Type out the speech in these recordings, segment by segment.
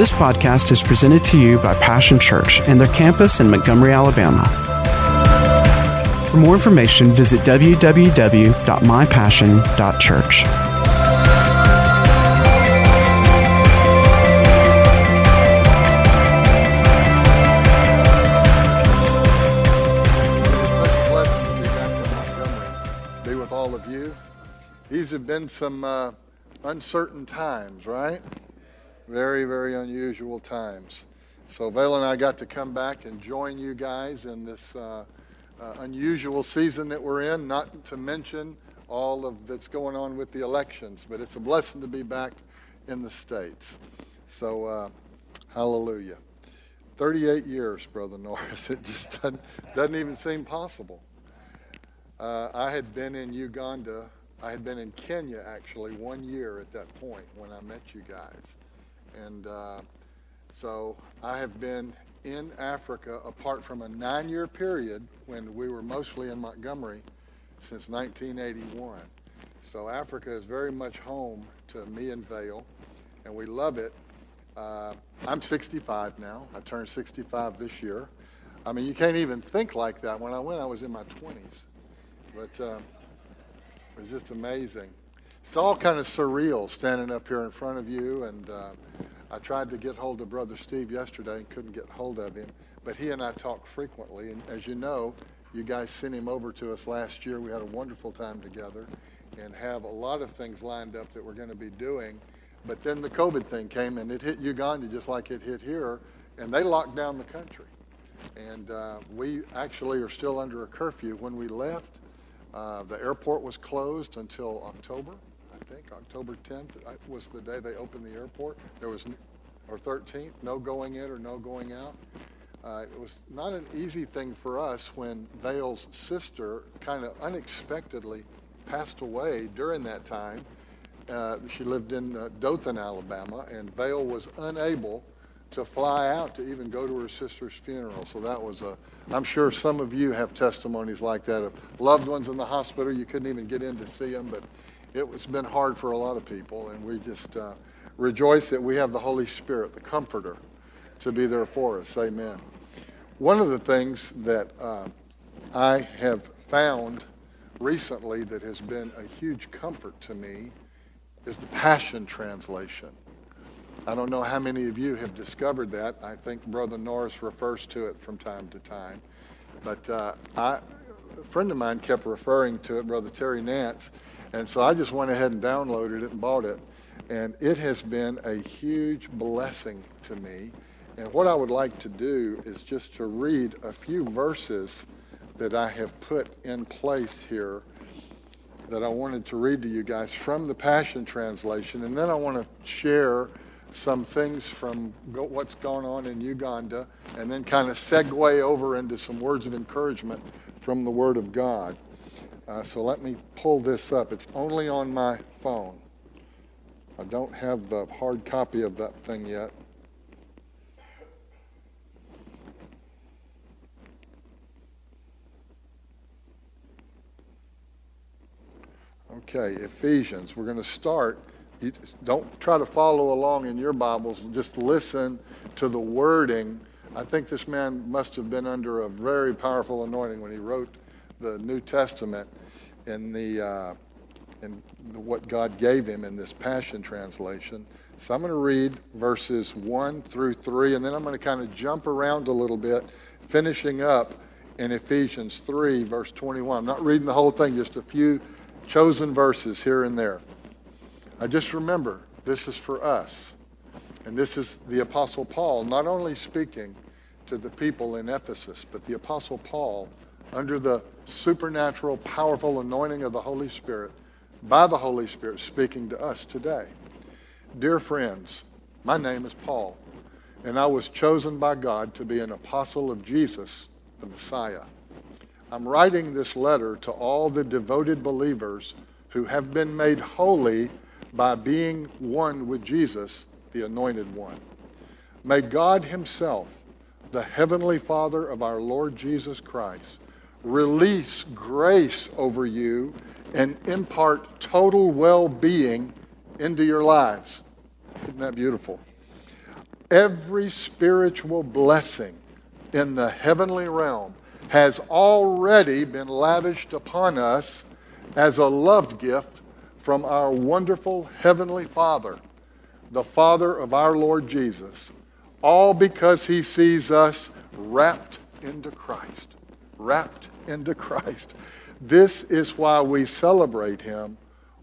This podcast is presented to you by Passion Church and their campus in Montgomery, Alabama. For more information, visit www.mypassion.church. These have been some uh, uncertain times, right? Very, very unusual times. So Vale and I got to come back and join you guys in this uh, uh, unusual season that we're in, not to mention all of that's going on with the elections, but it's a blessing to be back in the States. So, uh, hallelujah. 38 years, Brother Norris. It just doesn't, doesn't even seem possible. Uh, I had been in Uganda I had been in Kenya actually one year at that point when I met you guys. And uh, so I have been in Africa apart from a nine year period when we were mostly in Montgomery since 1981. So Africa is very much home to me and Vale, and we love it. Uh, I'm 65 now. I turned 65 this year. I mean, you can't even think like that. When I went, I was in my 20s. But uh, it was just amazing. It's all kind of surreal standing up here in front of you. And uh, I tried to get hold of Brother Steve yesterday and couldn't get hold of him. But he and I talk frequently. And as you know, you guys sent him over to us last year. We had a wonderful time together and have a lot of things lined up that we're going to be doing. But then the COVID thing came and it hit Uganda just like it hit here, and they locked down the country. And uh, we actually are still under a curfew. When we left, uh, the airport was closed until October, think. October 10th was the day they opened the airport. There was, or 13th, no going in or no going out. Uh, it was not an easy thing for us when Vale's sister kind of unexpectedly passed away during that time. Uh, she lived in uh, Dothan, Alabama, and Vale was unable to fly out to even go to her sister's funeral. So that was a, I'm sure some of you have testimonies like that of loved ones in the hospital. You couldn't even get in to see them, but it's been hard for a lot of people. And we just uh, rejoice that we have the Holy Spirit, the Comforter, to be there for us. Amen. One of the things that uh, I have found recently that has been a huge comfort to me is the Passion Translation. I don't know how many of you have discovered that. I think Brother Norris refers to it from time to time. But uh, I, a friend of mine kept referring to it, Brother Terry Nance, and so I just went ahead and downloaded it and bought it. And it has been a huge blessing to me. And what I would like to do is just to read a few verses that I have put in place here that I wanted to read to you guys from the Passion Translation. And then I want to share some things from what's going on in Uganda, and then kind of segue over into some words of encouragement from the Word of God. Uh, so let me pull this up. It's only on my phone. I don't have the hard copy of that thing yet. Okay, Ephesians. We're going to start you don't try to follow along in your Bibles, just listen to the wording. I think this man must have been under a very powerful anointing when he wrote the New Testament in, the, uh, in the, what God gave him in this Passion Translation. So I'm going to read verses 1 through 3, and then I'm going to kind of jump around a little bit, finishing up in Ephesians 3, verse 21. I'm not reading the whole thing, just a few chosen verses here and there. I just remember this is for us. And this is the Apostle Paul not only speaking to the people in Ephesus, but the Apostle Paul, under the supernatural, powerful anointing of the Holy Spirit, by the Holy Spirit, speaking to us today. Dear friends, my name is Paul, and I was chosen by God to be an apostle of Jesus, the Messiah. I'm writing this letter to all the devoted believers who have been made holy by being one with Jesus, the Anointed One. May God Himself, the Heavenly Father of our Lord Jesus Christ, release grace over you and impart total well being into your lives. Isn't that beautiful? every spiritual blessing in the heavenly realm has already been lavished upon us as a loved gift from our wonderful Heavenly Father, the Father of our Lord Jesus, all because He sees us wrapped into Christ. Wrapped into Christ. This is why we celebrate Him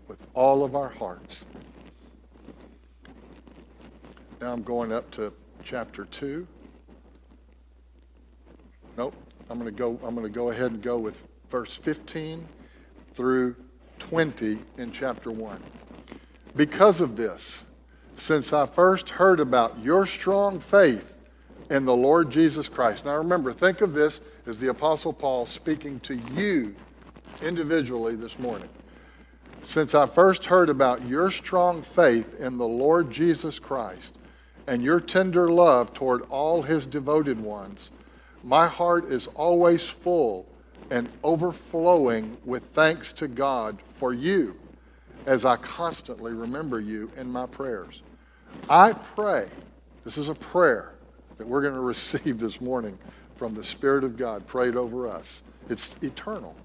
with all of our hearts. Now I'm going up to chapter 2. Nope. I'm going to go I'm going to go ahead and go with verse 15 through 20 in chapter 1. Because of this, since I first heard about your strong faith in the Lord Jesus Christ. Now remember, think of this as the Apostle Paul speaking to you individually this morning. Since I first heard about your strong faith in the Lord Jesus Christ and your tender love toward all his devoted ones, my heart is always full and overflowing with thanks to God for you as I constantly remember you in my prayers. I pray, this is a prayer that we're going to receive this morning from the Spirit of God prayed over us. It's eternal.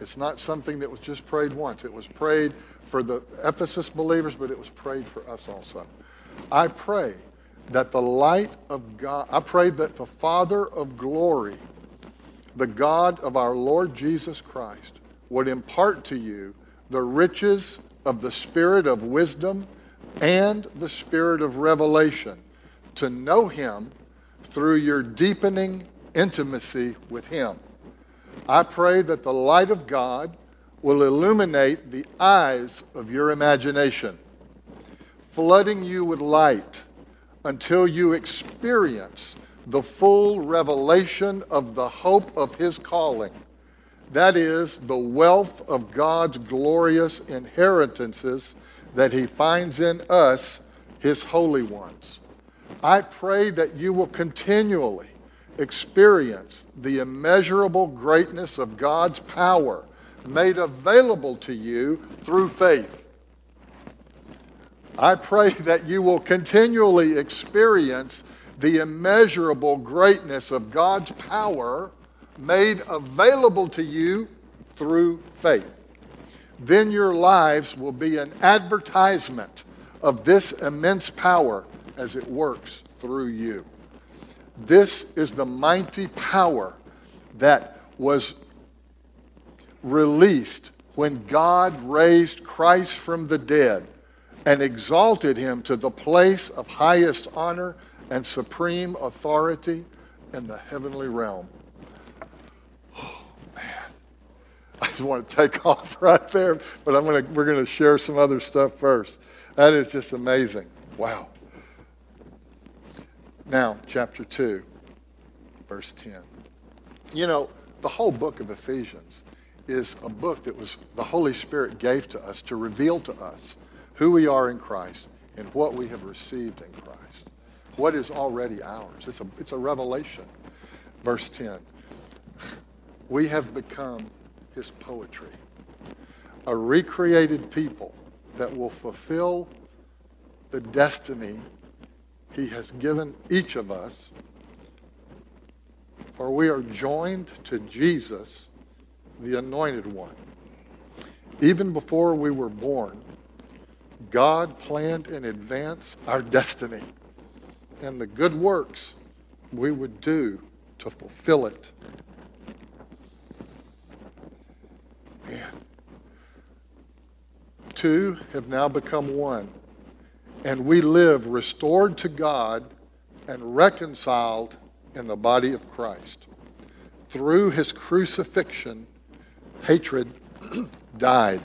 It's not something that was just prayed once. It was prayed for the Ephesus believers, but it was prayed for us also. I pray that the light of God, I pray that the Father of glory, the God of our Lord Jesus Christ, would impart to you the riches of the spirit of wisdom and the spirit of revelation to know Him through your deepening intimacy with Him. I pray that the light of God will illuminate the eyes of your imagination, flooding you with light until you experience the full revelation of the hope of his calling. That is, the wealth of God's glorious inheritances that he finds in us, his holy ones. I pray that you will continually experience the immeasurable greatness of God's power made available to you through faith. I pray that you will continually experience the immeasurable greatness of God's power made available to you through faith. Then your lives will be an advertisement of this immense power as it works through you. This is the mighty power that was released when God raised Christ from the dead and exalted him to the place of highest honor and supreme authority in the heavenly realm. Oh, man. I just want to take off right there, but I'm gonna, we're going to share some other stuff first. That is just amazing. Wow. Now, chapter 2, verse 10. You know, the whole book of Ephesians is a book that was the Holy Spirit gave to us to reveal to us who we are in Christ and what we have received in Christ. What is already ours. It's a, it's a revelation. Verse 10 We have become his poetry, a recreated people that will fulfill the destiny he has given each of us. For we are joined to Jesus, the anointed one. Even before we were born, God planned in advance our destiny and the good works we would do to fulfill it. Man. Two have now become one, and we live restored to God and reconciled in the body of Christ. Through his crucifixion, hatred died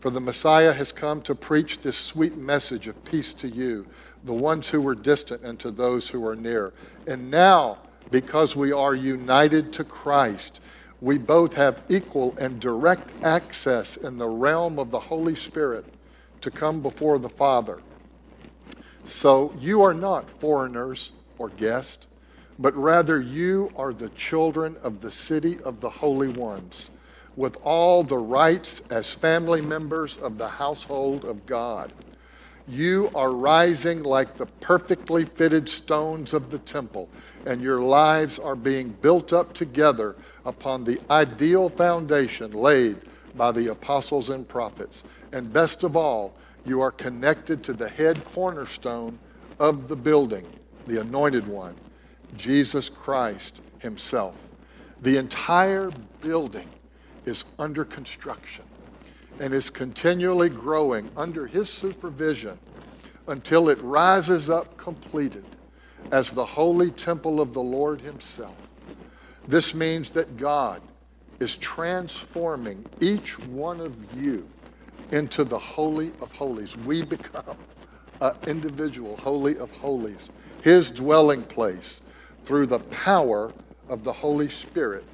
for the Messiah has come to preach this sweet message of peace to you, the ones who were distant, and to those who are near. And now, because we are united to Christ, we both have equal and direct access in the realm of the Holy Spirit to come before the Father. So you are not foreigners or guests, but rather you are the children of the city of the holy ones with all the rights as family members of the household of God. You are rising like the perfectly fitted stones of the temple, and your lives are being built up together upon the ideal foundation laid by the apostles and prophets. And best of all, you are connected to the head cornerstone of the building, the anointed one, Jesus Christ Himself. The entire building is under construction and is continually growing under His supervision until it rises up completed as the holy temple of the Lord Himself. This means that God is transforming each one of you into the Holy of Holies. We become an individual Holy of Holies, His dwelling place through the power of the Holy Spirit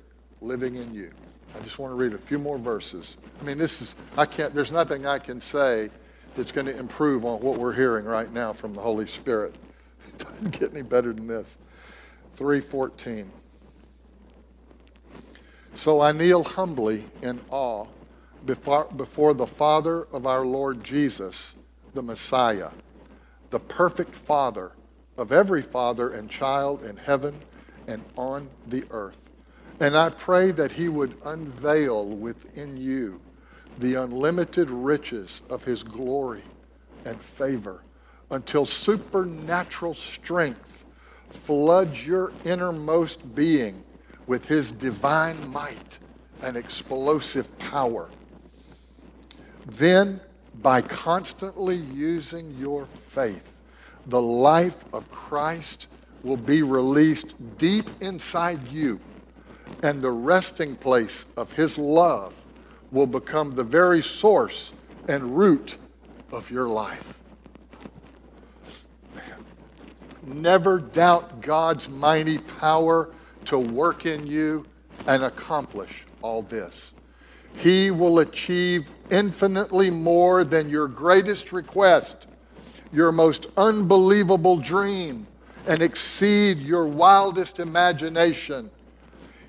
living in you. I just want to read a few more verses. I mean, this is, I can't, there's nothing I can say that's going to improve on what we're hearing right now from the Holy Spirit. It doesn't get any better than this. 314. So I kneel humbly in awe before, before the Father of our Lord Jesus, the Messiah, the perfect Father of every father and child in heaven and on the earth. And I pray that he would unveil within you the unlimited riches of his glory and favor until supernatural strength floods your innermost being with his divine might and explosive power. Then, by constantly using your faith, the life of Christ will be released deep inside you, and the resting place of his love will become the very source and root of your life. Never doubt God's mighty power to work in you and accomplish all this. He will achieve infinitely more than your greatest request, your most unbelievable dream, and exceed your wildest imagination.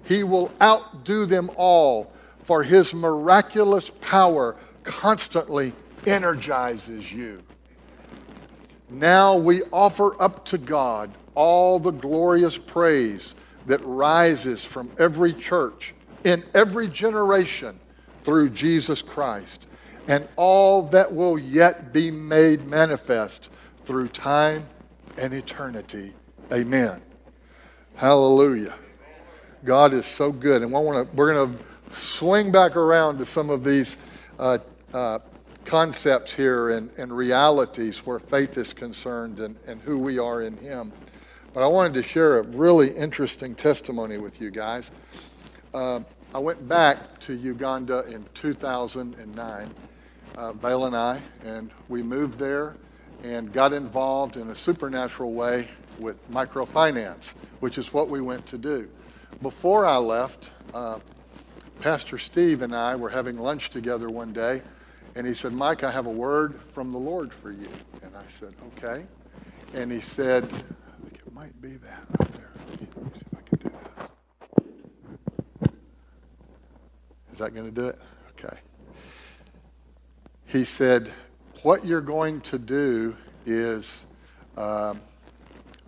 He will outdo them all, for his miraculous power constantly energizes you. Now we offer up to God all the glorious praise that rises from every church in every generation through Jesus Christ, and all that will yet be made manifest through time and eternity. Amen. Hallelujah. God is so good. And we're going to swing back around to some of these uh, uh, concepts here and, and, realities where faith is concerned and, and who we are in Him. But I wanted to share a really interesting testimony with you guys. Uh, I went back to Uganda in 2009, uh, Vale and I, and we moved there and got involved in a supernatural way with microfinance, which is what we went to do. Before I left, uh, Pastor Steve and I were having lunch together one day, and he said, Mike, I have a word from the Lord for you. And I said, okay. And he said, I think it might be that right there. Let me, let me see if I can do this. Is that going to do it? Okay. He said, What you're going to do is um,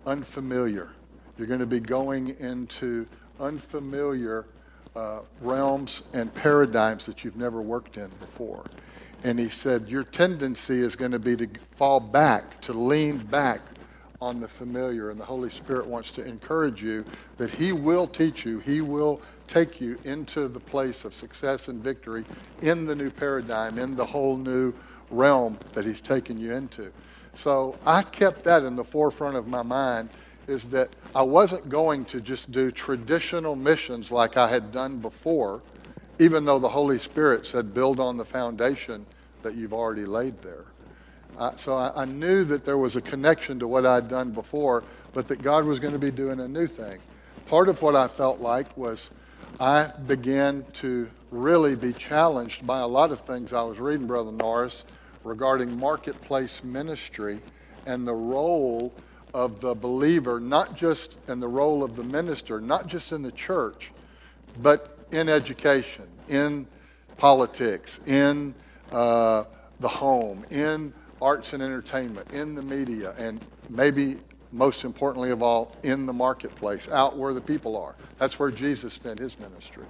unfamiliar. You're going to be going into unfamiliar uh, realms and paradigms that you've never worked in before. And he said, Your tendency is going to be to fall back, to lean back on the familiar, and the Holy Spirit wants to encourage you that He will teach you, He will take you into the place of success and victory in the new paradigm, in the whole new realm that He's taken you into. So I kept that in the forefront of my mind is that I wasn't going to just do traditional missions like I had done before, even though the Holy Spirit said, build on the foundation that you've already laid there. So I, I, knew that there was a connection to what I'd done before, but that God was going to be doing a new thing. Part of what I felt like was I began to really be challenged by a lot of things I was reading, Brother Norris, regarding marketplace ministry and the role of the believer, not just in the role of the minister, not just in the church, but in education, in politics, in uh, the home, in arts and entertainment, in the media, and maybe most importantly of all, in the marketplace, out where the people are. That's where Jesus spent his ministry.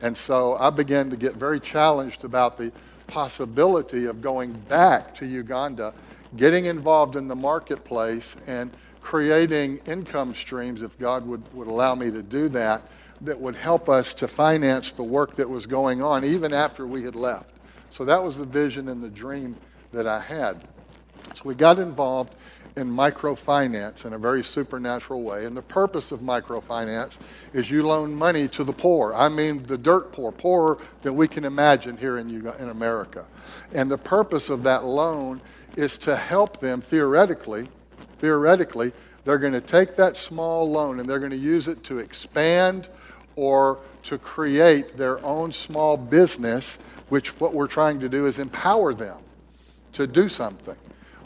And so I began to get very challenged about the possibility of going back to Uganda, getting involved in the marketplace, and creating income streams, if God would, would allow me to do that, that would help us to finance the work that was going on even after we had left. So that was the vision and the dream that I had. So we got involved in microfinance in a very supernatural way. And the purpose of microfinance is you loan money to the poor. I mean, the dirt poor, poorer than we can imagine here in, in America. And the purpose of that loan is to help them theoretically, theoretically, they're going to take that small loan and they're going to use it to expand or to create their own small business, which what we're trying to do is empower them to do something.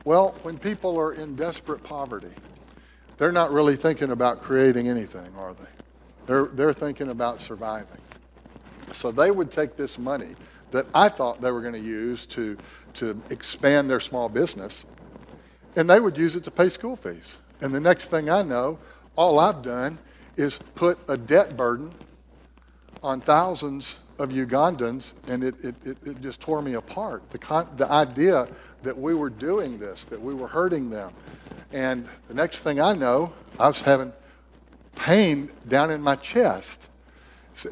Well, when people are in desperate poverty, they're not really thinking about creating anything, are they? They're, they're thinking about surviving. So they would take this money that I thought they were going to use to, to expand their small business, and they would use it to pay school fees. And the next thing I know, all I've done is put a debt burden on thousands of Ugandans, and it, it, it, it just tore me apart. The, con- the idea that we were doing this, that we were hurting them. And the next thing I know, I was having pain down in my chest.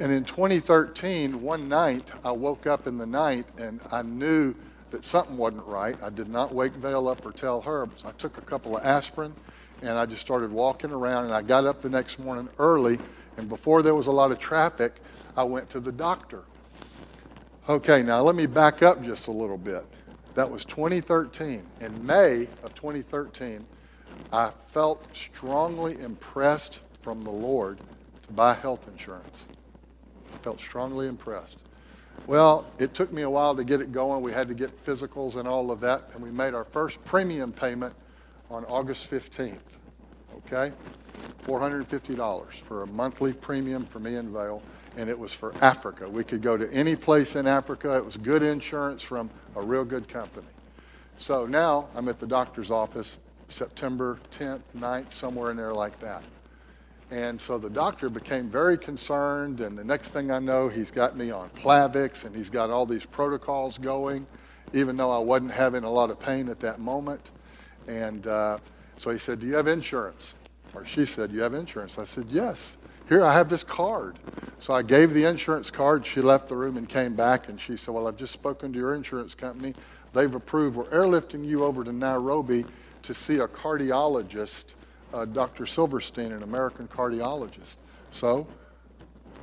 And in 2013, one night, I woke up in the night and I knew that something wasn't right. I did not wake Vale up or tell her. I took a couple of aspirin and I just started walking around. And I got up the next morning early. And before there was a lot of traffic, I went to the doctor. Okay, now let me back up just a little bit. That was 2013. In May of 2013, I felt strongly impressed from the Lord to buy health insurance. I felt strongly impressed. Well, it took me a while to get it going. We had to get physicals and all of that, and we made our first premium payment on August 15th. Okay? $450 for a monthly premium for me and Vale and it was for Africa. We could go to any place in Africa. It was good insurance from a real good company. So now I'm at the doctor's office September 10th, 9th, somewhere in there like that. And so the doctor became very concerned, and the next thing I know, he's got me on Plavix, and he's got all these protocols going, even though I wasn't having a lot of pain at that moment. And uh, so he said, Do you have insurance? Or she said, You have insurance? I said, Yes. Here, I have this card. So I gave the insurance card. She left the room and came back, and she said, Well, I've just spoken to your insurance company. They've approved. We're airlifting you over to Nairobi to see a cardiologist, uh, Dr. Silverstein, an American cardiologist. So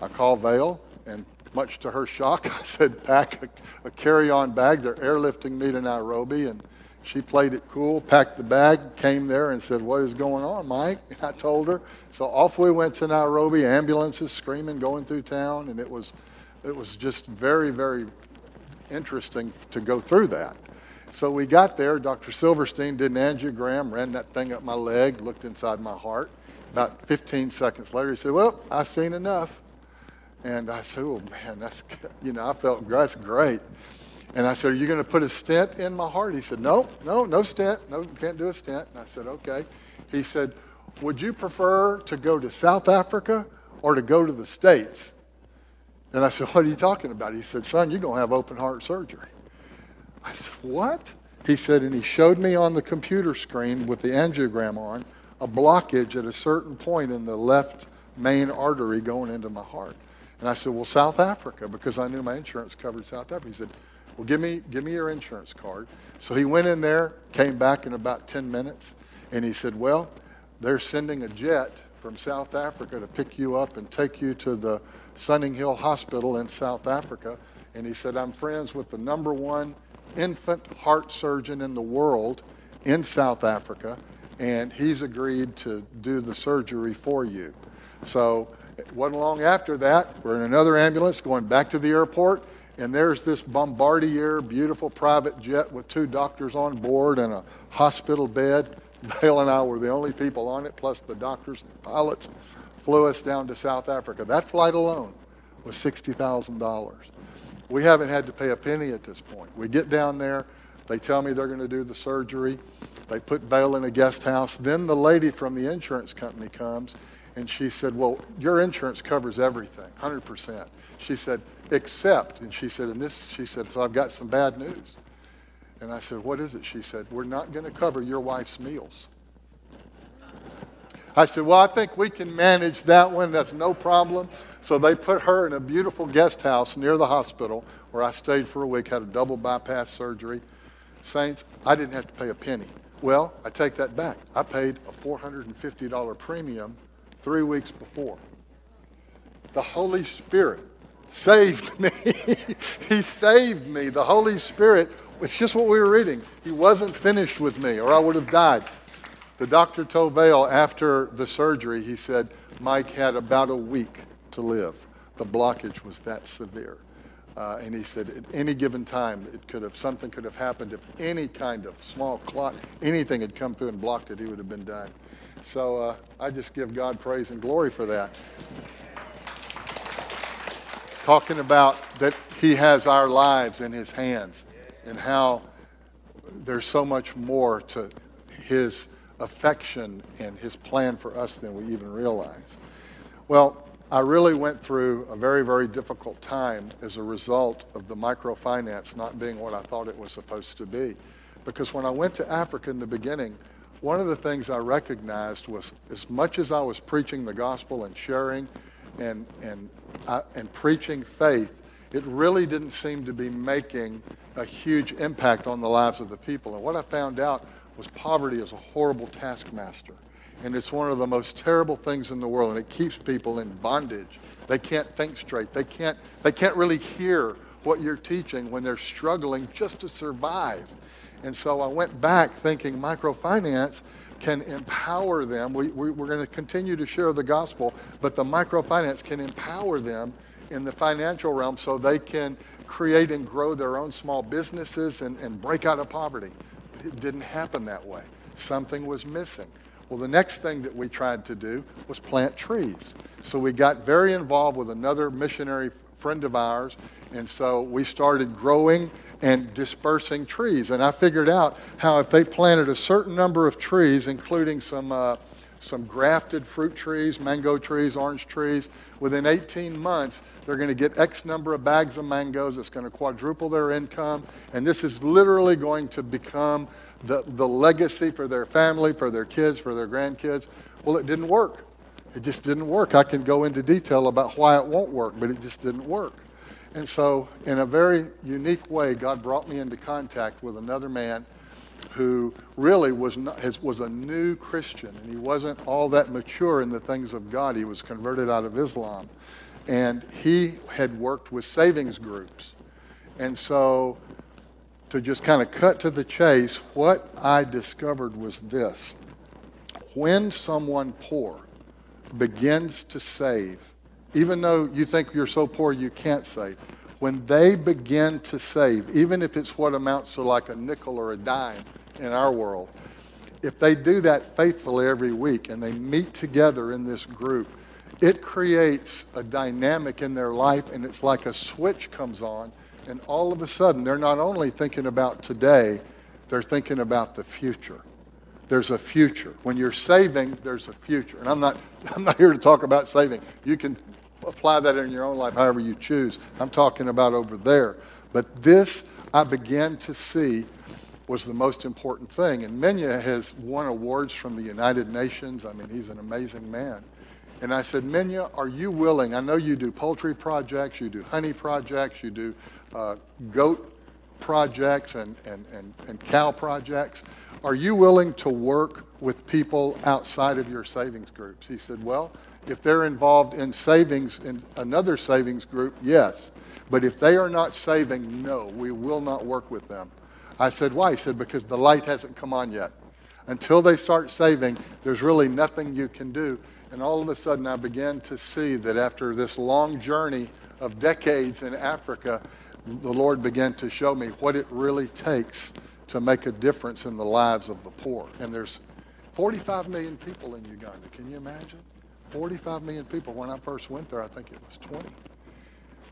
I called Vale, and much to her shock, I said, Pack a, a carry on bag. They're airlifting me to Nairobi. And she played it cool, packed the bag, came there and said, What is going on, Mike? And I told her. So off we went to Nairobi, ambulances screaming, going through town, and it was, it was just very, very interesting to go through that. So we got there. Dr. Silverstein did an angiogram, ran that thing up my leg, looked inside my heart. About 15 seconds later, he said, Well, I've seen enough. And I said, Oh, man, that's, you know, I felt that's great. And I said, Are you going to put a stent in my heart? He said, No, no, no stent. No, you can't do a stent. And I said, Okay. He said, Would you prefer to go to South Africa or to go to the States? And I said, What are you talking about? He said, Son, you're going to have open heart surgery. I said, What? He said, and he showed me on the computer screen with the angiogram on a blockage at a certain point in the left main artery going into my heart. And I said, Well, South Africa, because I knew my insurance covered South Africa. He said, well, give me, give me your insurance card. So he went in there, came back in about 10 minutes, and he said, Well, they're sending a jet from South Africa to pick you up and take you to the Sunninghill Hospital in South Africa. And he said, I'm friends with the number one infant heart surgeon in the world in South Africa, and he's agreed to do the surgery for you. So it wasn't long after that, we're in another ambulance going back to the airport and there's this Bombardier, beautiful private jet with two doctors on board and a hospital bed. Vale and I were the only people on it, plus the doctors and the pilots flew us down to South Africa. That flight alone was $60,000. We haven't had to pay a penny at this point. We get down there, They tell me they're going to do the surgery. They put Vale in a guest house. Then the lady from the insurance company comes and she said, Well, your insurance covers everything, 100%. She said, Except, and she said, and this, she said, So I've got some bad news. And I said, What is it? She said, We're not going to cover your wife's meals. I said, Well, I think we can manage that one. That's no problem. So they put her in a beautiful guest house near the hospital where I stayed for a week, had a double bypass surgery. Saints, I didn't have to pay a penny. Well, I take that back. I paid a $450 premium three weeks before. The Holy Spirit saved me. he saved me. The Holy Spirit, it's just what we were reading. He wasn't finished with me, or I would have died. The doctor told Vale after the surgery, he said, Mike had about a week to live. The blockage was that severe. Uh, and he said, at any given time, it could have something could have happened. If any kind of small clot, anything had come through and blocked it, he would have been done. So uh, I just give God praise and glory for that. Talking about that He has our lives in His hands, and how there's so much more to His affection and his plan for us than we even realize. Well, I really went through a very, very difficult time as a result of the microfinance not being what I thought it was supposed to be. Because when I went to Africa in the beginning, one of the things I recognized was as much as I was preaching the gospel and sharing and, and, uh, and preaching faith, it really didn't seem to be making a huge impact on the lives of the people. And what I found out was poverty is a horrible taskmaster. And it's one of the most terrible things in the world, and it keeps people in bondage. They can't think straight. They can't, they can't really hear what you're teaching when they're struggling just to survive. And so I went back thinking microfinance can empower them. We, we, we're going to continue to share the gospel, but the microfinance can empower them in the financial realm so they can create and grow their own small businesses and, and break out of poverty. It didn't happen that way. Something was missing. Well, the next thing that we tried to do was plant trees. So we got very involved with another missionary friend of ours, and so we started growing and dispersing trees. And I figured out how if they planted a certain number of trees, including some uh, some grafted fruit trees, mango trees, orange trees. Within 18 months, they're going to get X number of bags of mangoes. It's going to quadruple their income. And this is literally going to become the, the legacy for their family, for their kids, for their grandkids. Well, it didn't work. It just didn't work. I can go into detail about why it won't work, but it just didn't work. And so, in a very unique way, God brought me into contact with another man who really was, not, was a new Christian, and he wasn't all that mature in the things of God. He was converted out of Islam. And he had worked with savings groups. And so, to just kind of cut to the chase, what I discovered was this when someone poor begins to save, even though you think you're so poor you can't save, when they begin to save, even if it's what amounts to like a nickel or a dime in our world, if they do that faithfully every week and they meet together in this group, it creates a dynamic in their life and it's like a switch comes on and all of a sudden they're not only thinking about today, they're thinking about the future. There's a future. When you're saving, there's a future. And I'm not, I'm not here to talk about saving. You can apply that in your own life however you choose. I'm talking about over there. But this I began to see was the most important thing. And Menya has won awards from the United Nations. I mean, he's an amazing man. And I said, Menya, are you willing? I know you do poultry projects, you do honey projects, you do uh, goat projects and, and, and, and cow projects. Are you willing to work with people outside of your savings groups? He said, Well, if they're involved in savings in another savings group, yes. But if they are not saving, no, we will not work with them. I said, Why? He said, Because the light hasn't come on yet. Until they start saving, there's really nothing you can do. And all of a sudden, I began to see that after this long journey of decades in Africa, the Lord began to show me what it really takes to make a difference in the lives of the poor. And there's 45 million people in Uganda. Can you imagine? 45 million people. When I first went there, I think it was 20.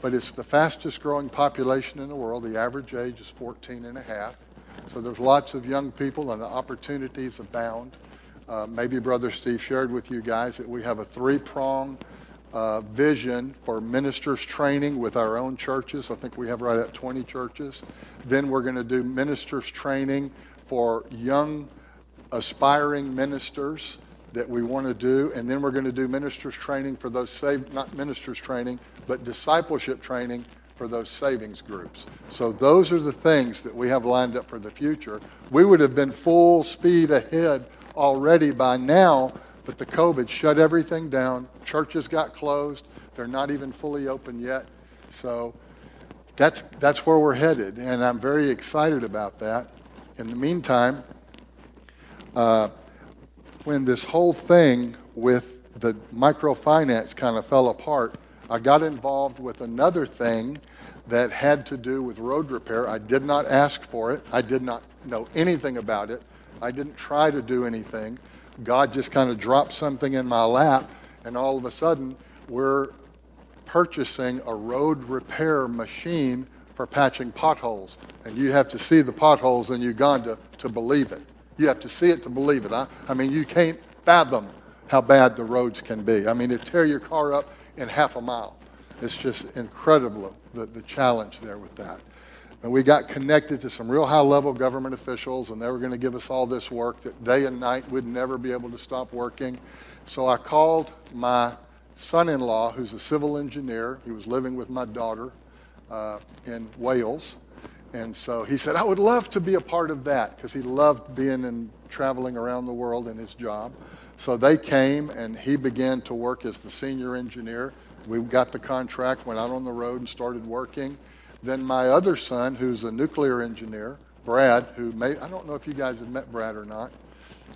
But it's the fastest growing population in the world. The average age is 14 and a half. So there's lots of young people and the opportunities abound. Uh, maybe Brother Steve shared with you guys that we have a three prong uh, vision for ministers training with our own churches. I think we have right at 20 churches. Then we're going to do ministers training for young aspiring ministers that we want to do. And then we're going to do ministers training for those saved, not ministers training, but discipleship training for those savings groups. So those are the things that we have lined up for the future. We would have been full speed ahead already by now, but the COVID shut everything down. Churches got closed. They're not even fully open yet. So that's, that's where we're headed, and I'm very excited about that. In the meantime, uh, when this whole thing with the microfinance kind of fell apart, I got involved with another thing that had to do with road repair. I did not ask for it. I did not know anything about it. I didn't try to do anything. God just kind of dropped something in my lap, and all of a sudden, we're purchasing a road repair machine for patching potholes. And you have to see the potholes in Uganda to believe it. You have to see it to believe it. I, I mean, you can't fathom how bad the roads can be. I mean, it tear your car up in half a mile. It's just incredible, the, the challenge there with that. And we got connected to some real high level government officials, and they were going to give us all this work that day and night we'd never be able to stop working. So I called my son in law, who's a civil engineer. He was living with my daughter uh, in Wales. And so he said, I would love to be a part of that because he loved being and traveling around the world in his job. So they came and he began to work as the senior engineer. We got the contract, went out on the road and started working. Then my other son, who's a nuclear engineer, Brad, who may, I don't know if you guys have met Brad or not,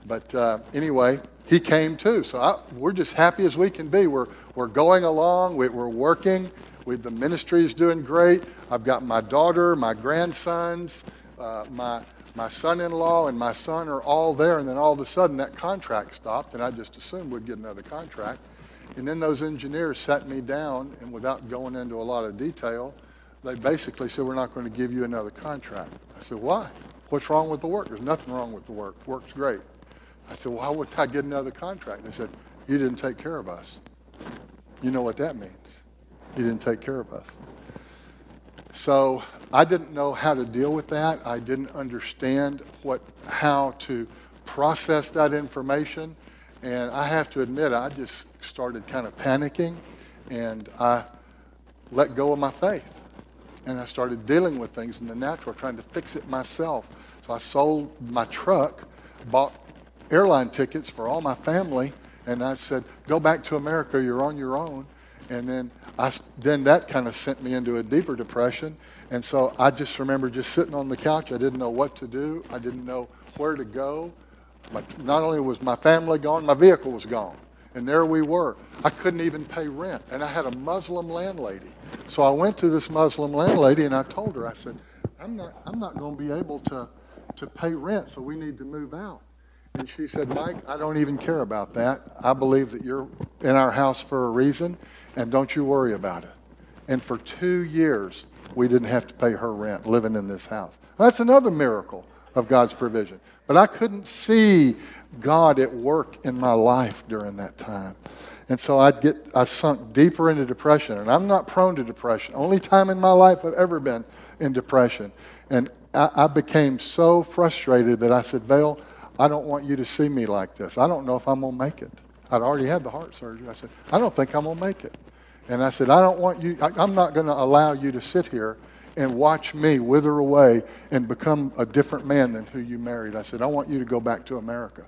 but uh, anyway, he came too. So I, we're just happy as we can be. We're, we're going along, we, are working. We, the ministry is doing great. I've got my daughter, my grandsons, uh, my, my son in law, and my son are all there. And then all of a sudden, that contract stopped, and I just assumed we'd get another contract. And then those engineers sat me down, and without going into a lot of detail, they basically said, We're not going to give you another contract. I said, Why? What's wrong with the work? There's nothing wrong with the work. Work's great. I said, Why wouldn't I get another contract? They said, You didn't take care of us. You know what that means. You didn't take care of us. So I didn't know how to deal with that. I didn't understand what, how to process that information. And I have to admit, I just started kind of panicking and I let go of my faith. And I started dealing with things in the natural, trying to fix it myself. So I sold my truck, bought airline tickets for all my family, and I said, Go back to America, you're on your own. And then, I, then that kind of sent me into a deeper depression. And so I just remember just sitting on the couch. I didn't know what to do, I didn't know where to go. Not only was my family gone, my vehicle was gone. And there we were. I couldn't even pay rent. And I had a Muslim landlady. So I went to this Muslim landlady and I told her, I said, I'm not, I'm not going to be able to, to pay rent, so we need to move out. And she said, Mike, I don't even care about that. I believe that you're in our house for a reason, and don't you worry about it. And for two years, we didn't have to pay her rent living in this house. That's another miracle of God's provision. But I couldn't see God at work in my life during that time. And so I'd get, I sunk deeper into depression. And I'm not prone to depression. Only time in my life I've ever been in depression. And I, I became so frustrated that I said, Vale, I don't want you to see me like this. I don't know if I'm going to make it. I'd already had the heart surgery. I said, I don't think I'm going to make it. And I said, I don't want you, I, I'm not going to allow you to sit here and watch me wither away and become a different man than who you married. I said, I want you to go back to America.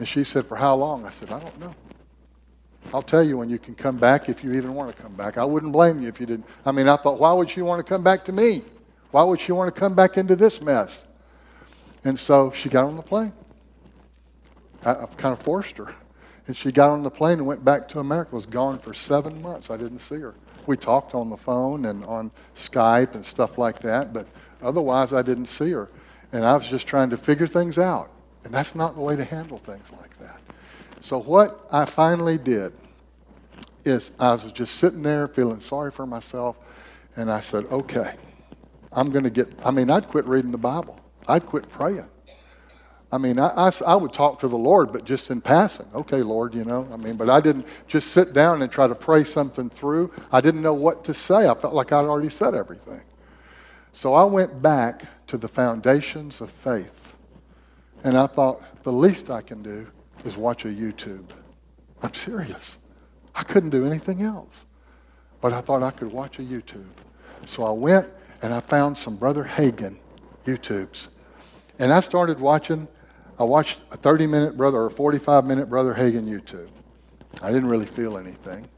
And she said, For how long? I said, I don't know. I'll tell you when you can come back if you even want to come back. I wouldn't blame you if you didn't. I mean, I thought, why would she want to come back to me? Why would she want to come back into this mess? And so she got on the plane. I, I kind of forced her. And she got on the plane and went back to America. Was gone for seven months. I didn't see her. We talked on the phone and on Skype and stuff like that, but otherwise I didn't see her. And I was just trying to figure things out. And that's not the way to handle things like that. So what I finally did is I was just sitting there feeling sorry for myself, and I said, okay, I'm going to get, I mean, I'd quit reading the Bible. I'd quit praying. I mean, I, I, I, would talk to the Lord, but just in passing. Okay, Lord, you know, I mean, but I didn't just sit down and try to pray something through. I didn't know what to say. I felt like I'd already said everything. So I went back to the foundations of faith. And I thought, the least I can do is watch a YouTube. I'm serious. I couldn't do anything else. But I thought I could watch a YouTube. So I went and I found some Brother Hagin YouTubes. And I started watching I watched a 30 minute brother or a 45 minute Brother Hagin YouTube. I didn't really feel anything,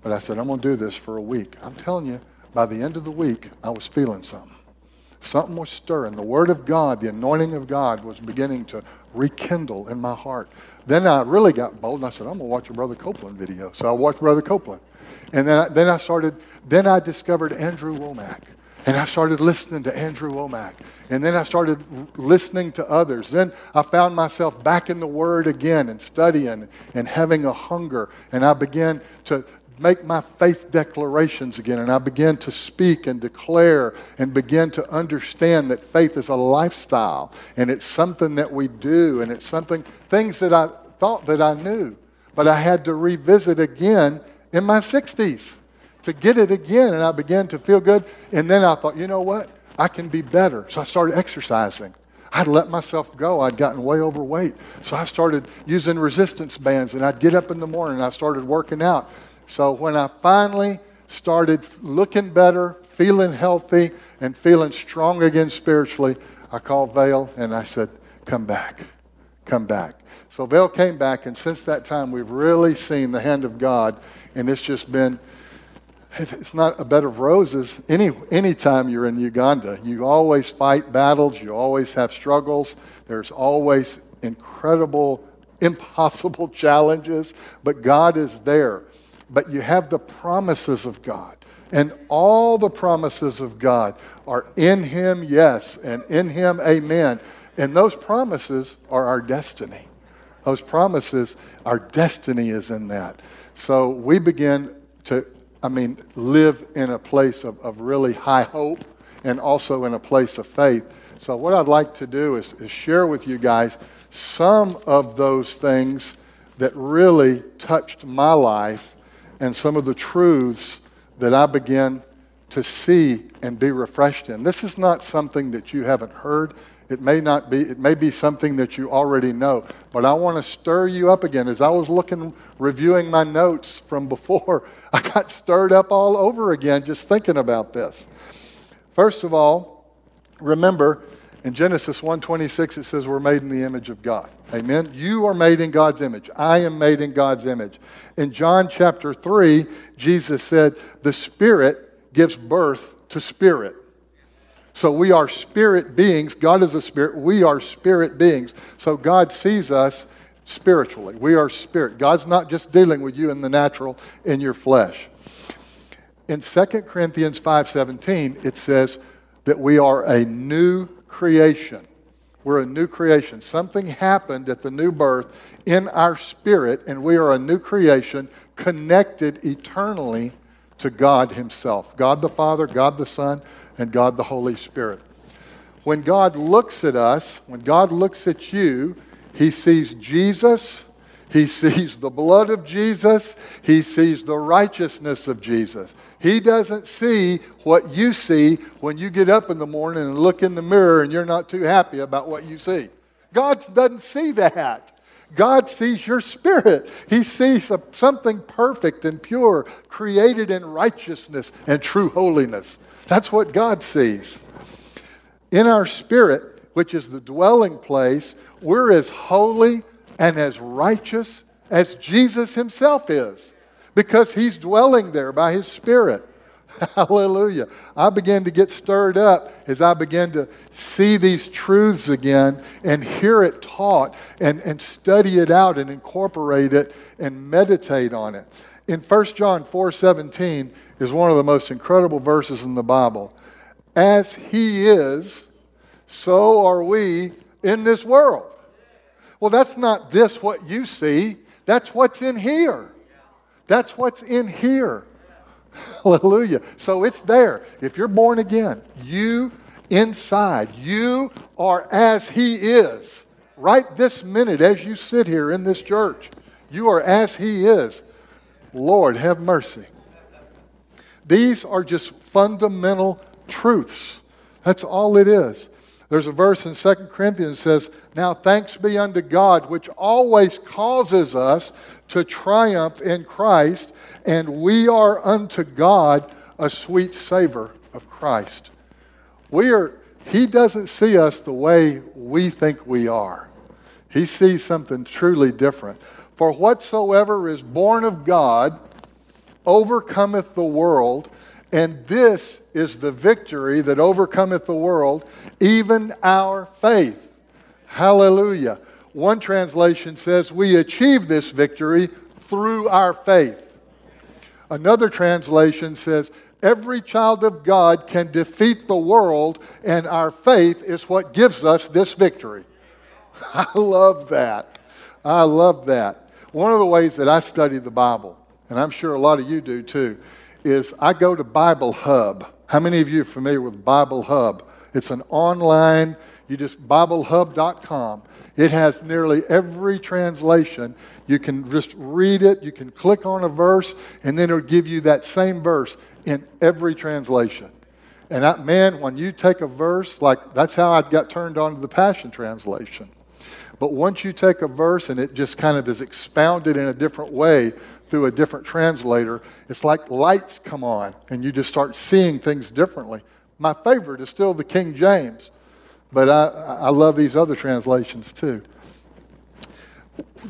but I said, I'm going to do this for a week. I'm telling you, by the end of the week, I was feeling something. Something was stirring. The Word of God, the anointing of God was beginning to rekindle in my heart. Then I really got bold and I said, I'm going to watch a Brother Copeland video. So I watched Brother Copeland. And then I, then I started, then I discovered Andrew Wommack. And I started listening to Andrew Wommack. And then I started listening to others. Then I found myself back in the Word again and studying and having a hunger. And I began to make my faith declarations again. And I began to speak and declare and begin to understand that faith is a lifestyle. And it's something that we do. And it's something, things that I thought that I knew. But I had to revisit again in my 60s to get it again, and I began to feel good. And then I thought, you know what? I can be better. So I started exercising. I'd let myself go. I'd gotten way overweight. So I started using resistance bands, and I'd get up in the morning and I started working out. So when I finally started looking better, feeling healthy, and feeling strong again spiritually, I called Vale and I said, Come back. Come back. So Vale came back, and since that time, we've really seen the hand of God, and it's just been it's not a bed of roses any anytime you're in Uganda. You always fight battles, you always have struggles, there's always incredible, impossible challenges, but God is there. But you have the promises of God. And all the promises of God are in Him, yes, and in Him, amen. And those promises are our destiny. Those promises, our destiny is in that. So we begin to I mean, live in a place of, of really high hope and also in a place of faith. So, what I'd like to do is, is share with you guys some of those things that really touched my life and some of the truths that I begin to see and be refreshed in. This is not something that you haven't heard. It may not be, it may be something that you already know, but I want to stir you up again. As I was looking, reviewing my notes from before, I got stirred up all over again just thinking about this. First of all, remember in Genesis 1:26 it says we're made in the image of God. Amen. You are made in God's image. I am made in God's image. In John chapter 3, Jesus said, "The spirit gives birth to spirit." So we are spirit beings. God is a spirit. We are spirit beings. So God sees us spiritually. We are spirit. God's not just dealing with you in the natural, in your flesh. In 2 Corinthians 5:17, it says that we are a new creation. We're a new creation. Something happened at the new birth in our spirit, and we are a new creation connected eternally to God Himself. God the Father, God the Son, and God the Holy Spirit. When God looks at us, when God looks at you, he sees Jesus, he sees the blood of Jesus, he sees the righteousness of Jesus. He doesn't see what you see when you get up in the morning and look in the mirror and you're not too happy about what you see. God doesn't see that. God sees your spirit. He sees something perfect and pure, created in righteousness and true holiness. That's what God sees. In our spirit, which is the dwelling place, we're as holy and as righteous as Jesus himself is because he's dwelling there by his spirit. Hallelujah. I began to get stirred up as I began to see these truths again and hear it taught and, and study it out and incorporate it and meditate on it. In 1 John 4 17, is one of the most incredible verses in the Bible. As He is, so are we in this world. Well, that's not this what you see, that's what's in here. That's what's in here. Hallelujah. So it's there. If you're born again, you inside. You are as He is. Right this minute, as you sit here in this church, you are as He is. Lord, have mercy. These are just fundamental truths. That's all it is. There's a verse in 2 Corinthians says, Now thanks be unto God, which always causes us to triumph in Christ, and we are unto God a sweet savor of Christ. We are, he doesn't see us the way we think we are. He sees something truly different. For whatsoever is born of God overcometh the world, and this is the victory that overcometh the world, even our faith. Hallelujah. One translation says, We achieve this victory through our faith. Another translation says, Every child of God can defeat the world, and our faith is what gives us this victory. I love that. I love that. One of the ways that I study the Bible, and I'm sure a lot of you do too, is I go to Bible Hub. How many of you are familiar with Bible Hub? It's an online, you just, BibleHub.com. It has nearly every translation. You can just read it, you can click on a verse, and then it'll give you that same verse in every translation. And I, man, when you take a verse, like that's how I got turned on to the Passion Translation. But once you take a verse and it just kind of is expounded in a different way through a different translator, it's like lights come on and you just start seeing things differently. My favorite is still the King James, but I, I love these other translations too.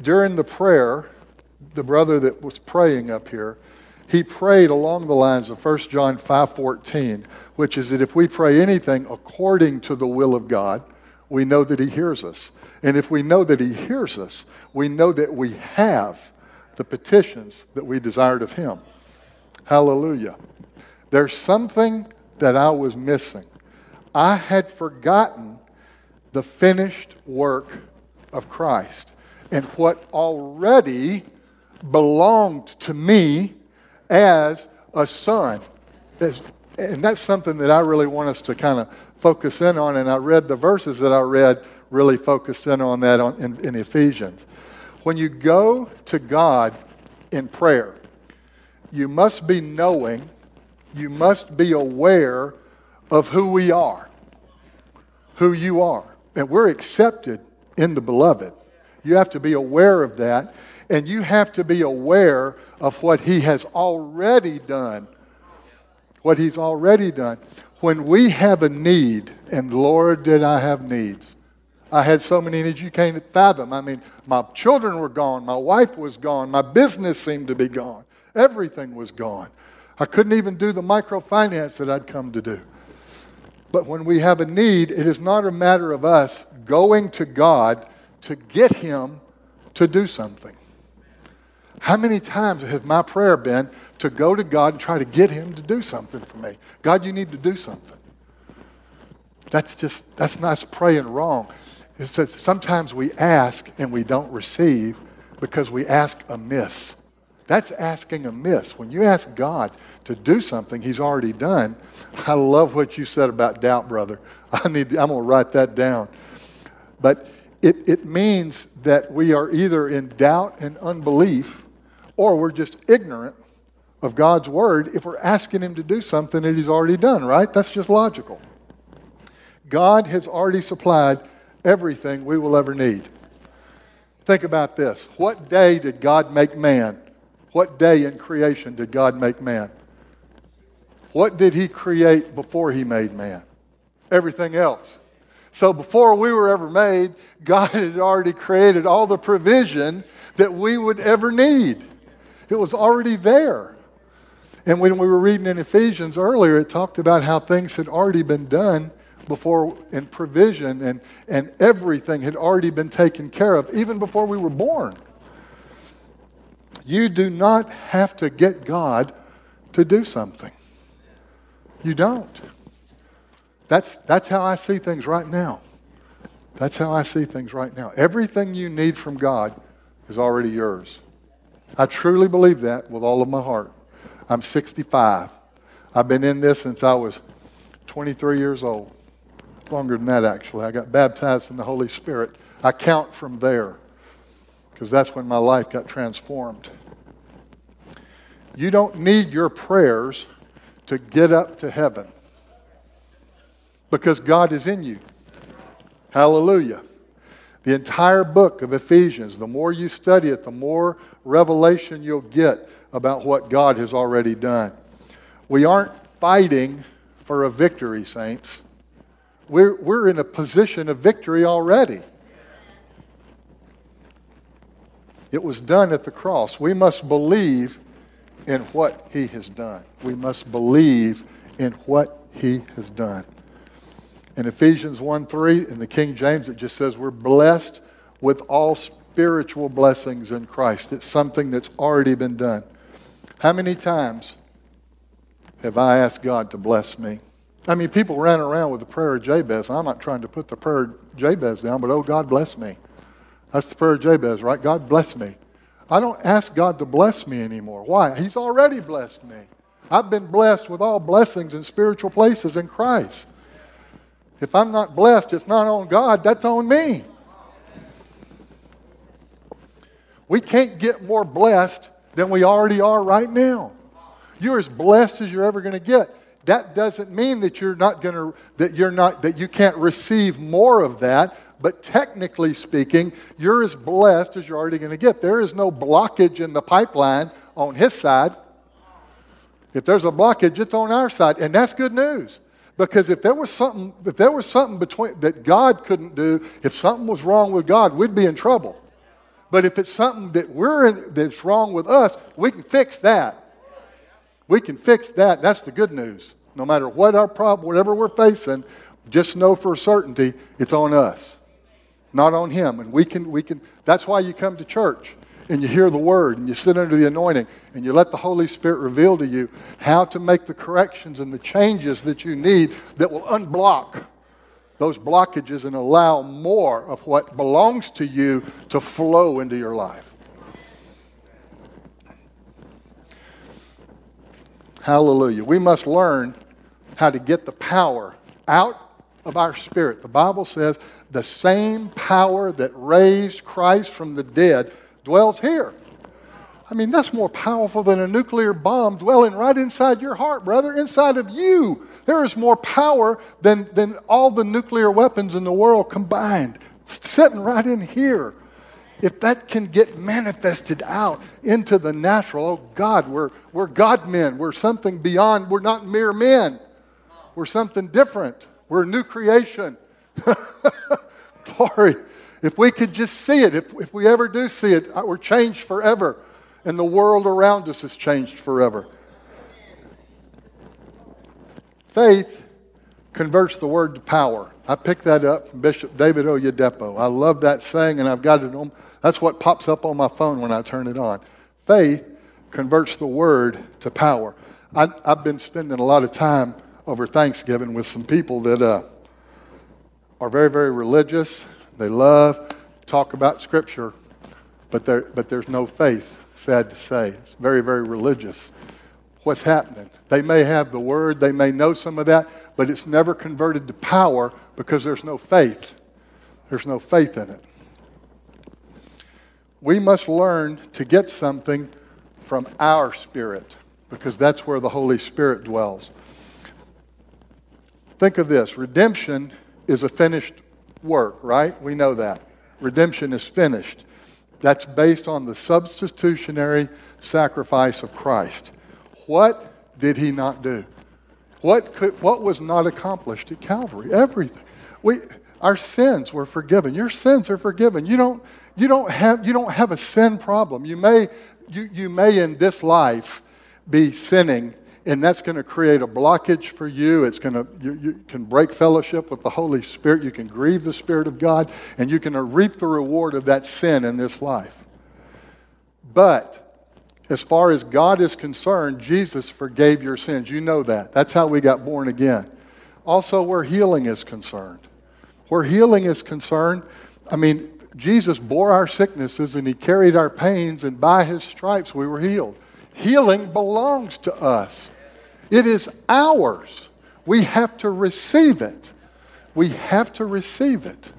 During the prayer, the brother that was praying up here, he prayed along the lines of 1 John 5:14, which is that if we pray anything according to the will of God, we know that he hears us. And if we know that he hears us, we know that we have the petitions that we desired of him. Hallelujah. There's something that I was missing. I had forgotten the finished work of Christ and what already belonged to me as a son. And that's something that I really want us to kind of focus in on. And I read the verses that I read really focused in on that on, in, in Ephesians. When you go to God in prayer, you must be knowing, you must be aware of who we are, who you are. And we're accepted in the beloved. You have to be aware of that, and you have to be aware of what He has already done. What He's already done. When we have a need, and Lord, did I have needs. I had so many needs you can't fathom. I mean, my children were gone, my wife was gone, my business seemed to be gone, everything was gone. I couldn't even do the microfinance that I'd come to do. But when we have a need, it is not a matter of us going to God to get Him to do something. How many times has my prayer been to go to God and try to get Him to do something for me? God, you need to do something. That's just, that's not praying wrong. It says sometimes we ask and we don't receive because we ask amiss. That's asking amiss. When you ask God to do something He's already done, I love what you said about doubt, brother. I need, I'm going to write that down. But it, it means that we are either in doubt and unbelief or we're just ignorant of God's word if we're asking Him to do something that He's already done, right? That's just logical. God has already supplied everything we will ever need. Think about this. What day did God make man? What day in creation did God make man? What did he create before he made man? Everything else. So before we were ever made, God had already created all the provision that we would ever need. It was already there. And when we were reading in Ephesians earlier, it talked about how things had already been done before in provision and, and everything had already been taken care of, even before we were born. You do not have to get God to do something. You don't. That's, that's how I see things right now. That's how I see things right now. Everything you need from God is already yours. I truly believe that with all of my heart. I'm 65. I've been in this since I was 23 years old. longer than that, actually. I got baptized in the Holy Spirit. I count from there because that's when my life got transformed. You don't need your prayers to get up to heaven because God is in you. Hallelujah. The entire book of Ephesians, the more you study it, the more revelation you'll get about what God has already done. We aren't fighting for a victory, saints. We're, we're in a position of victory already. It was done at the cross. We must believe in what he has done. We must believe in what he has done. In Ephesians 1 3, in the King James, it just says we're blessed with all spiritual blessings in Christ. It's something that's already been done. How many times have I asked God to bless me? I mean, people ran around with the prayer of Jabez. I'm not trying to put the prayer of Jabez down, but oh, God bless me. That's the prayer of Jabez, right? God bless me. I don't ask God to bless me anymore. Why? He's already blessed me. I've been blessed with all blessings in spiritual places in Christ. If I'm not blessed, it's not on God, that's on me. We can't get more blessed than we already are right now. You're as blessed as you're ever going to get. That doesn't mean that you're not going to that you're not that you can't receive more of that, but technically speaking, you're as blessed as you're already going to get. There is no blockage in the pipeline on his side. If there's a blockage, it's on our side, and that's good news. Because if there was something, if there was something between that God couldn't do, if something was wrong with God, we'd be in trouble. But if it's something that we're in, that's wrong with us, we can fix that. We can fix that. That's the good news. No matter what our problem, whatever we're facing, just know for certainty it's on us, not on Him. And we can, we can. That's why you come to church and you hear the word and you sit under the anointing and you let the Holy Spirit reveal to you how to make the corrections and the changes that you need that will unblock those blockages and allow more of what belongs to you to flow into your life. Hallelujah. We must learn how to get the power out of our spirit. The Bible says the same power that raised Christ from the dead dwells here. I mean, that's more powerful than a nuclear bomb dwelling right inside your heart, brother, inside of you. There is more power than, than all the nuclear weapons in the world combined, sitting right in here. If that can get manifested out into the natural, oh God, we're, we're God men. We're something beyond, we're not mere men. We're something different. We're a new creation. Glory. If we could just see it, if, if we ever do see it, we're changed forever. And the world around us is changed forever. Faith converts the word to power. I picked that up from Bishop David Oyedepo. I love that saying, and I've got it on. That's what pops up on my phone when I turn it on. Faith converts the word to power. I, have been spending a lot of time over Thanksgiving with some people that uh, are very, very religious. They love talk about Scripture, but, there, but there's no faith, sad to say. It's very, very religious. What's happening? They may have the Word, they may know some of that, but it's never converted to power because there's no faith. There's no faith in it. We must learn to get something from our spirit because that's where the Holy Spirit dwells. Think of this redemption is a finished work, right? We know that. Redemption is finished. That's based on the substitutionary sacrifice of Christ. What did he not do? What, could, what was not accomplished at Calvary? Everything. We, our sins were forgiven. Your sins are forgiven. You don't, you don't, have, you don't have a sin problem. You may, you, you may in this life be sinning and that's going to create a blockage for you. It's going to, you, you, can break fellowship with the Holy Spirit. You can grieve the Spirit of God, and you can reap the reward of that sin in this life. But as far as God is concerned, Jesus forgave your sins. You know that. That's how we got born again. Also, where healing is concerned. Where healing is concerned, I mean, Jesus bore our sicknesses and he carried our pains, and by his stripes we were healed. Healing belongs to us. It is ours. We have to receive it. we have to receive it.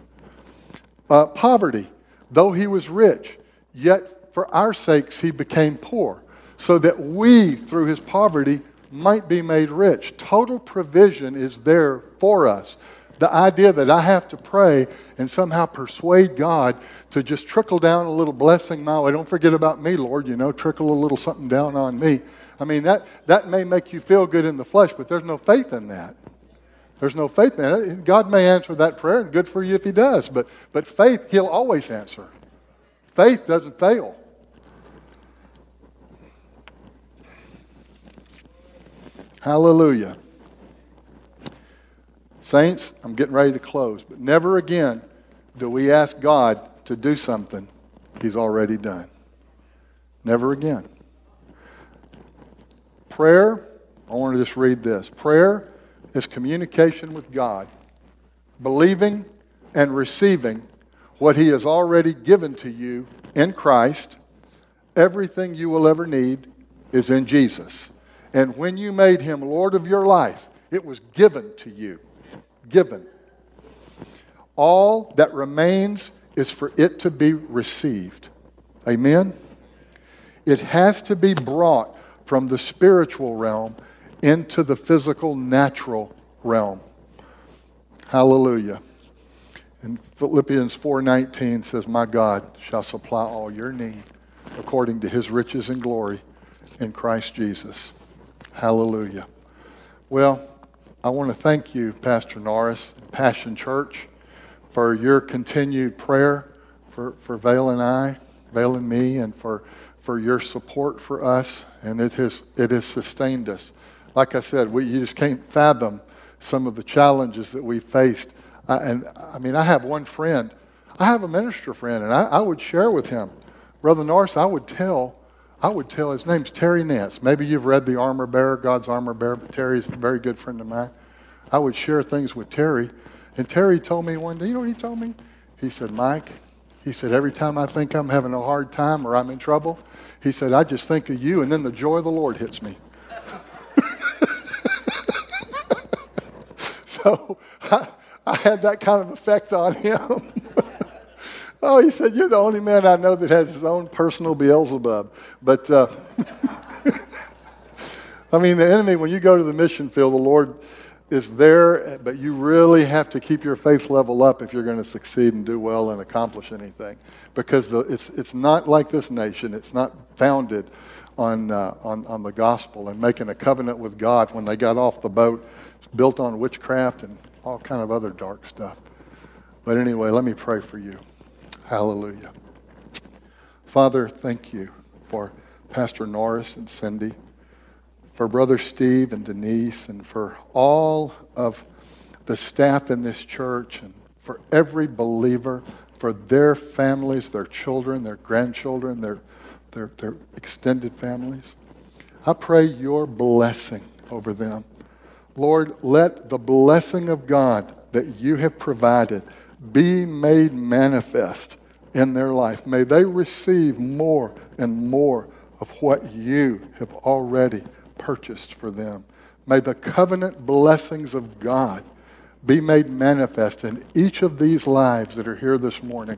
Uh, poverty, though he was rich, yet for our sakes he became poor, so that we, through his poverty, might be made rich. Total provision is there for us. The idea that I have to pray and somehow persuade God to just trickle down a little blessing my way. Don't forget about me, Lord, you know, trickle a little something down on me. I mean, that, that may make you feel good in the flesh, but there's no faith in that. There's no faith in it. God may answer that prayer, and good for you if He does, but, but faith, He'll always answer. Faith doesn't fail. Hallelujah. Saints, I'm getting ready to close, but never again do we ask God to do something He's already done. Never again. Prayer, I want to just read this. Prayer is communication with God, believing and receiving what He has already given to you in Christ. Everything you will ever need is in Jesus. And when you made Him Lord of your life, it was given to you given. All that remains is for it to be received. Amen? It has to be brought from the spiritual realm into the physical, natural realm. Hallelujah. And Philippians 4:19 says, "My God shall supply all your need according to his riches and glory in Christ Jesus." Hallelujah. Well, I want to thank you, Pastor Norris, Passion Church, for your continued prayer for, for Vale and I, Vale and me, and for, for your support for us. And it has, it has sustained us. Like I said, we, you just can't fathom some of the challenges that we faced. And I mean, I have one friend. I have a minister friend, and I, I would share with him. Brother Norris, I would tell I would tell his name's Terry Nance. Maybe you've read The Armor Bearer, God's Armor Bearer, but Terry's a very good friend of mine. I would share things with Terry. And Terry told me one day, you know what he told me? He said, Mike, he said, every time I think I'm having a hard time or I'm in trouble, he said, I just think of you, and then the joy of the Lord hits me. so I, I had that kind of effect on him. Oh, he said, You're the only man I know that has his own personal Beelzebub. But, uh, I mean, the enemy, when you go to the mission field, the Lord is there, but you really have to keep your faith level up if you're going to succeed and do well and accomplish anything. Because the, it's, it's not like this nation, it's not founded on, uh, on, on the gospel and making a covenant with God when they got off the boat. Built on witchcraft and all kind of other dark stuff. But anyway, let me pray for you. Hallelujah. Father, thank you for Pastor Norris and Cindy, for Brother Steve and Denise, and for all of the staff in this church, and for every believer, for their families, their children, their grandchildren, their, their, their extended families. I pray your blessing over them. Lord, let the blessing of God that you have provided be made manifest in their life. May they receive more and more of what you have already purchased for them. May the covenant blessings of God be made manifest in each of these lives that are here this morning.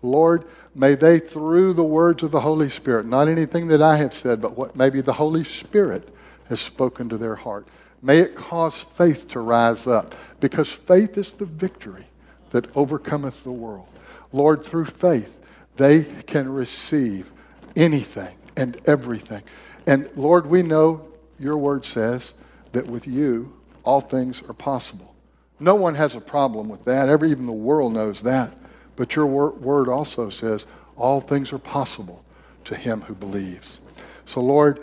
Lord, may they, through the words of the Holy Spirit, not anything that I have said, but what maybe the Holy Spirit has spoken to their heart, may it cause faith to rise up, because faith is the victory that overcometh the world. Lord, through faith, they can receive anything and everything. And Lord, we know your word says that with you, all things are possible. No one has a problem with that. Every, even the world knows that. But your word also says all things are possible to him who believes. So, Lord,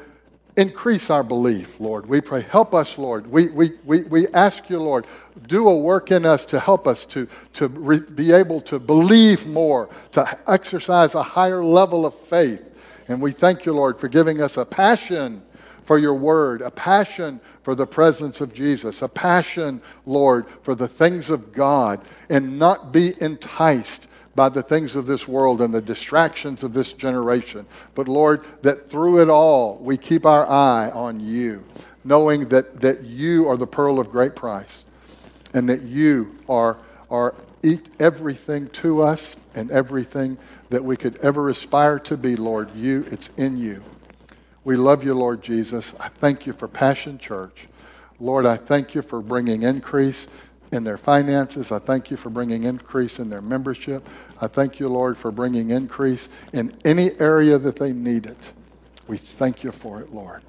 Increase our belief, Lord. We pray. Help us, Lord. We, we, we, we ask you, Lord, do a work in us to help us to, to re- be able to believe more, to exercise a higher level of faith. And we thank you, Lord, for giving us a passion for your word, a passion for the presence of Jesus, a passion, Lord, for the things of God, and not be enticed by the things of this world and the distractions of this generation. But Lord, that through it all, we keep our eye on you, knowing that, that you are the pearl of great price. and that you are, are eat everything to us and everything that we could ever aspire to be, Lord. You, it's in you. We love you, Lord Jesus. I thank you for Passion Church. Lord, I thank you for bringing increase in their finances. I thank you for bringing increase in their membership. I thank you, Lord, for bringing increase in any area that they need it. We thank you for it, Lord.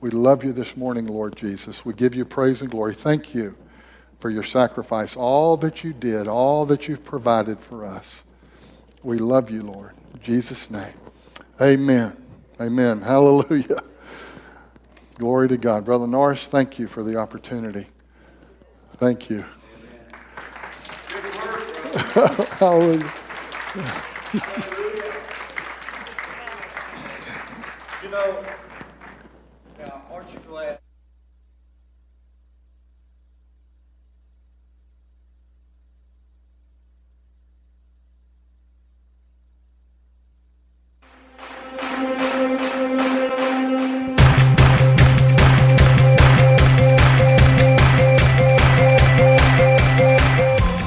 We love you this morning, Lord Jesus. We give you praise and glory. Thank you for your sacrifice, all that you did, all that you've provided for us. We love you, Lord. In Jesus' name. Amen. Amen. Hallelujah. Glory to God. Brother Norris, thank you for the opportunity. Thank you. Hallelujah. You know,